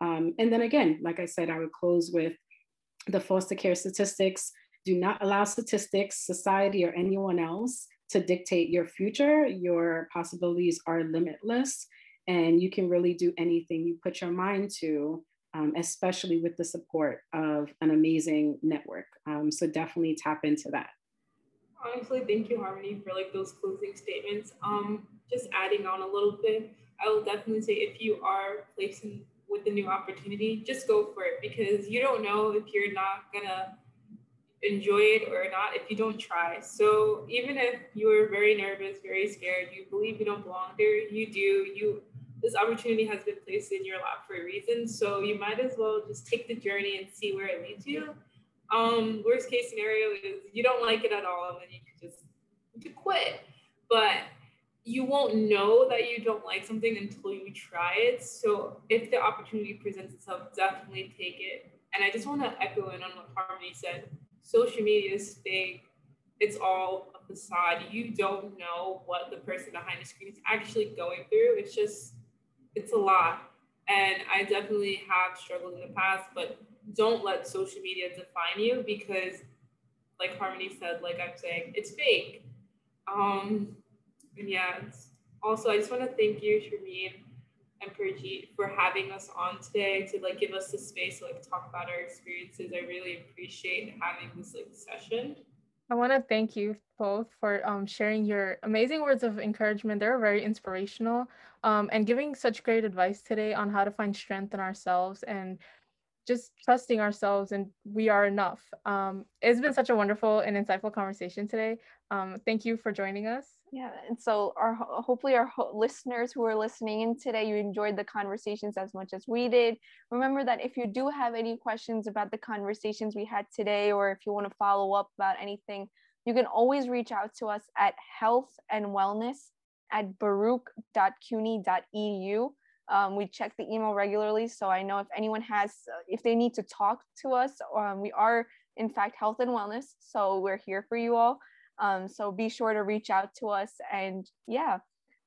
Speaker 3: Um, and then again like i said i would close with the foster care statistics. Do not allow statistics, society, or anyone else to dictate your future. Your possibilities are limitless, and you can really do anything you put your mind to, um, especially with the support of an amazing network. Um, so definitely tap into that.
Speaker 4: Honestly, thank you, Harmony, for like those closing statements. Um, just adding on a little bit, I will definitely say if you are placing with a new opportunity, just go for it because you don't know if you're not gonna enjoy it or not if you don't try. So even if you are very nervous, very scared, you believe you don't belong there, you do. You this opportunity has been placed in your lap for a reason. So you might as well just take the journey and see where it leads you. Um, worst case scenario is you don't like it at all, and then you can just you can quit. But you won't know that you don't like something until you try it. So if the opportunity presents itself, definitely take it. And I just want to echo in on what Harmony said. Social media is fake. It's all a facade. You don't know what the person behind the screen is actually going through. It's just, it's a lot. And I definitely have struggled in the past, but don't let social media define you because, like Harmony said, like I'm saying, it's fake. Um, and yeah, also I just want to thank you, Sharmeen and Purjeet, for having us on today to like give us the space to like talk about our experiences. I really appreciate having this like session.
Speaker 2: I want to thank you both for um, sharing your amazing words of encouragement. They're very inspirational um, and giving such great advice today on how to find strength in ourselves and just trusting ourselves and we are enough. Um, it's been such a wonderful and insightful conversation today. Um, thank you for joining us.
Speaker 1: Yeah, and so our hopefully our ho- listeners who are listening in today, you enjoyed the conversations as much as we did. Remember that if you do have any questions about the conversations we had today, or if you want to follow up about anything, you can always reach out to us at health and wellness at baruch.cuny.edu. Um, we check the email regularly, so I know if anyone has, uh, if they need to talk to us, um, we are in fact health and wellness, so we're here for you all. Um, so be sure to reach out to us. And yeah,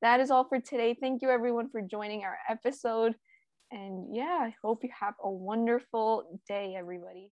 Speaker 1: that is all for today. Thank you, everyone, for joining our episode. And yeah, I hope you have a wonderful day, everybody.